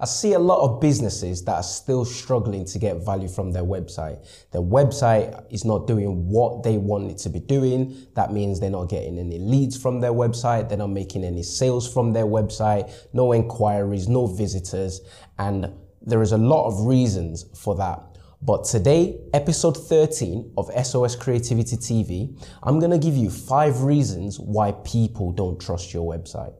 I see a lot of businesses that are still struggling to get value from their website. Their website is not doing what they want it to be doing. That means they're not getting any leads from their website. They're not making any sales from their website. No inquiries, no visitors. And there is a lot of reasons for that. But today, episode 13 of SOS Creativity TV, I'm going to give you five reasons why people don't trust your website.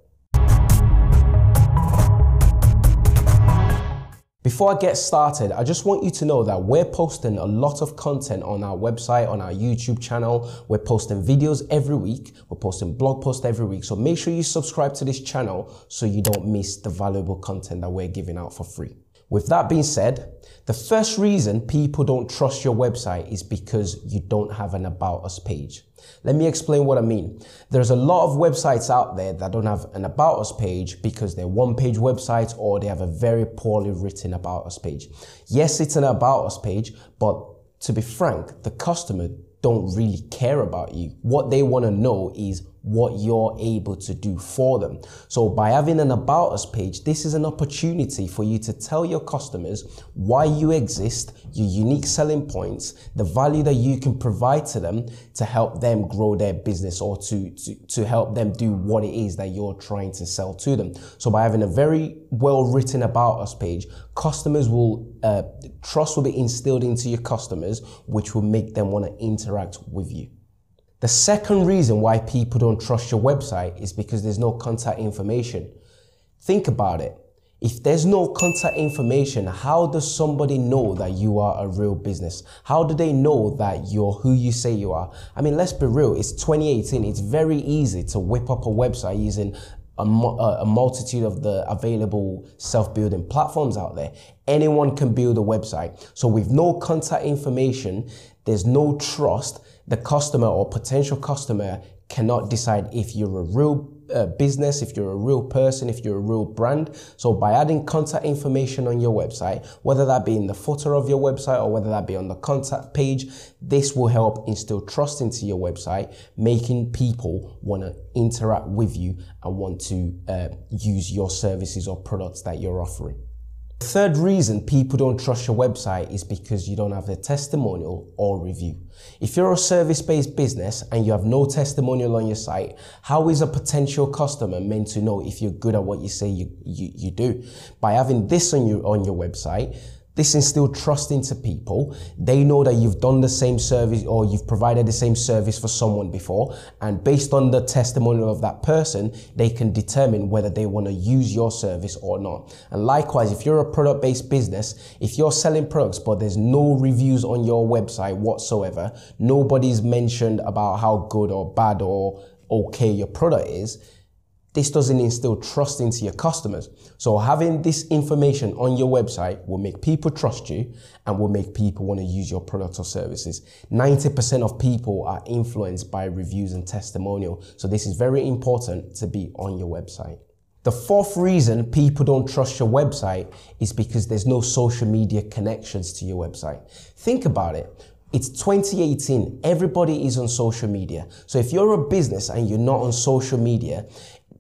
Before I get started, I just want you to know that we're posting a lot of content on our website, on our YouTube channel. We're posting videos every week. We're posting blog posts every week. So make sure you subscribe to this channel so you don't miss the valuable content that we're giving out for free. With that being said, the first reason people don't trust your website is because you don't have an About Us page. Let me explain what I mean. There's a lot of websites out there that don't have an About Us page because they're one page websites or they have a very poorly written About Us page. Yes, it's an About Us page, but to be frank, the customer don't really care about you. What they want to know is what you're able to do for them. So by having an about us page, this is an opportunity for you to tell your customers why you exist, your unique selling points, the value that you can provide to them to help them grow their business or to, to, to help them do what it is that you're trying to sell to them. So by having a very well written about us page, customers will, uh, trust will be instilled into your customers, which will make them want to interact with you. The second reason why people don't trust your website is because there's no contact information. Think about it. If there's no contact information, how does somebody know that you are a real business? How do they know that you're who you say you are? I mean, let's be real. It's 2018. It's very easy to whip up a website using a, uh, a multitude of the available self-building platforms out there. Anyone can build a website. So with no contact information, there's no trust the customer or potential customer cannot decide if you're a real uh, business, if you're a real person, if you're a real brand. So by adding contact information on your website, whether that be in the footer of your website or whether that be on the contact page, this will help instill trust into your website, making people want to interact with you and want to uh, use your services or products that you're offering. Third reason people don't trust your website is because you don't have a testimonial or review. If you're a service-based business and you have no testimonial on your site, how is a potential customer meant to know if you're good at what you say you, you, you do? By having this on your, on your website, this instills trust into people. They know that you've done the same service or you've provided the same service for someone before. And based on the testimonial of that person, they can determine whether they want to use your service or not. And likewise, if you're a product based business, if you're selling products, but there's no reviews on your website whatsoever, nobody's mentioned about how good or bad or okay your product is, this doesn't instill trust into your customers. So having this information on your website will make people trust you and will make people want to use your products or services. 90% of people are influenced by reviews and testimonial. So this is very important to be on your website. The fourth reason people don't trust your website is because there's no social media connections to your website. Think about it. It's 2018. Everybody is on social media. So if you're a business and you're not on social media,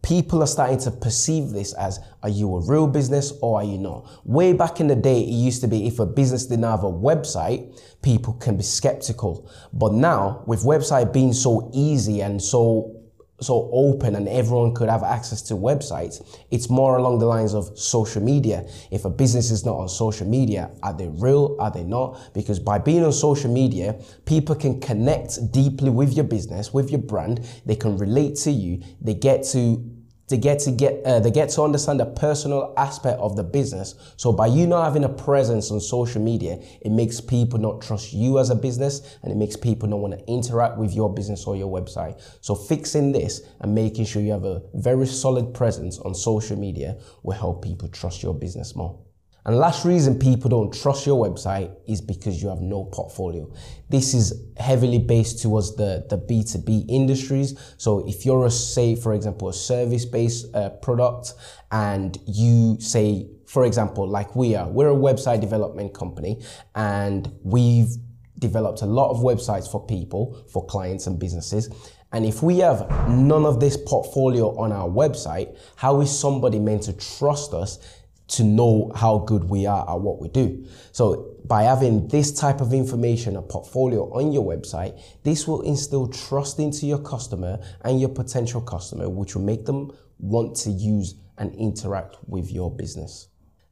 people are starting to perceive this as are you a real business or are you not? Way back in the day, it used to be if a business didn't have a website, people can be skeptical. But now, with website being so easy and so so open and everyone could have access to websites. It's more along the lines of social media. If a business is not on social media, are they real? Are they not? Because by being on social media, people can connect deeply with your business, with your brand. They can relate to you. They get to they get to get uh, they get to understand the personal aspect of the business. So by you not having a presence on social media, it makes people not trust you as a business, and it makes people not want to interact with your business or your website. So fixing this and making sure you have a very solid presence on social media will help people trust your business more. And last reason people don't trust your website is because you have no portfolio. This is heavily based towards the, the B2B industries. So if you're a, say, for example, a service-based uh, product and you say, for example, like we are, we're a website development company and we've developed a lot of websites for people, for clients and businesses. And if we have none of this portfolio on our website, how is somebody meant to trust us to know how good we are at what we do. So by having this type of information, a portfolio on your website, this will instill trust into your customer and your potential customer, which will make them want to use and interact with your business.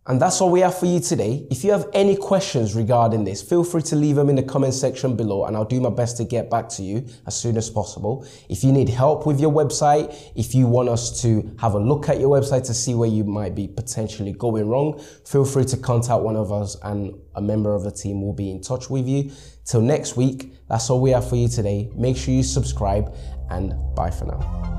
And that's all we have for you today. If you have any questions regarding this, feel free to leave them in the comment section below and I'll do my best to get back to you as soon as possible. If you need help with your website, if you want us to have a look at your website to see where you might be potentially going wrong, feel free to contact one of us and a member of the team will be in touch with you. Till next week, that's all we have for you today. Make sure you subscribe and bye for now.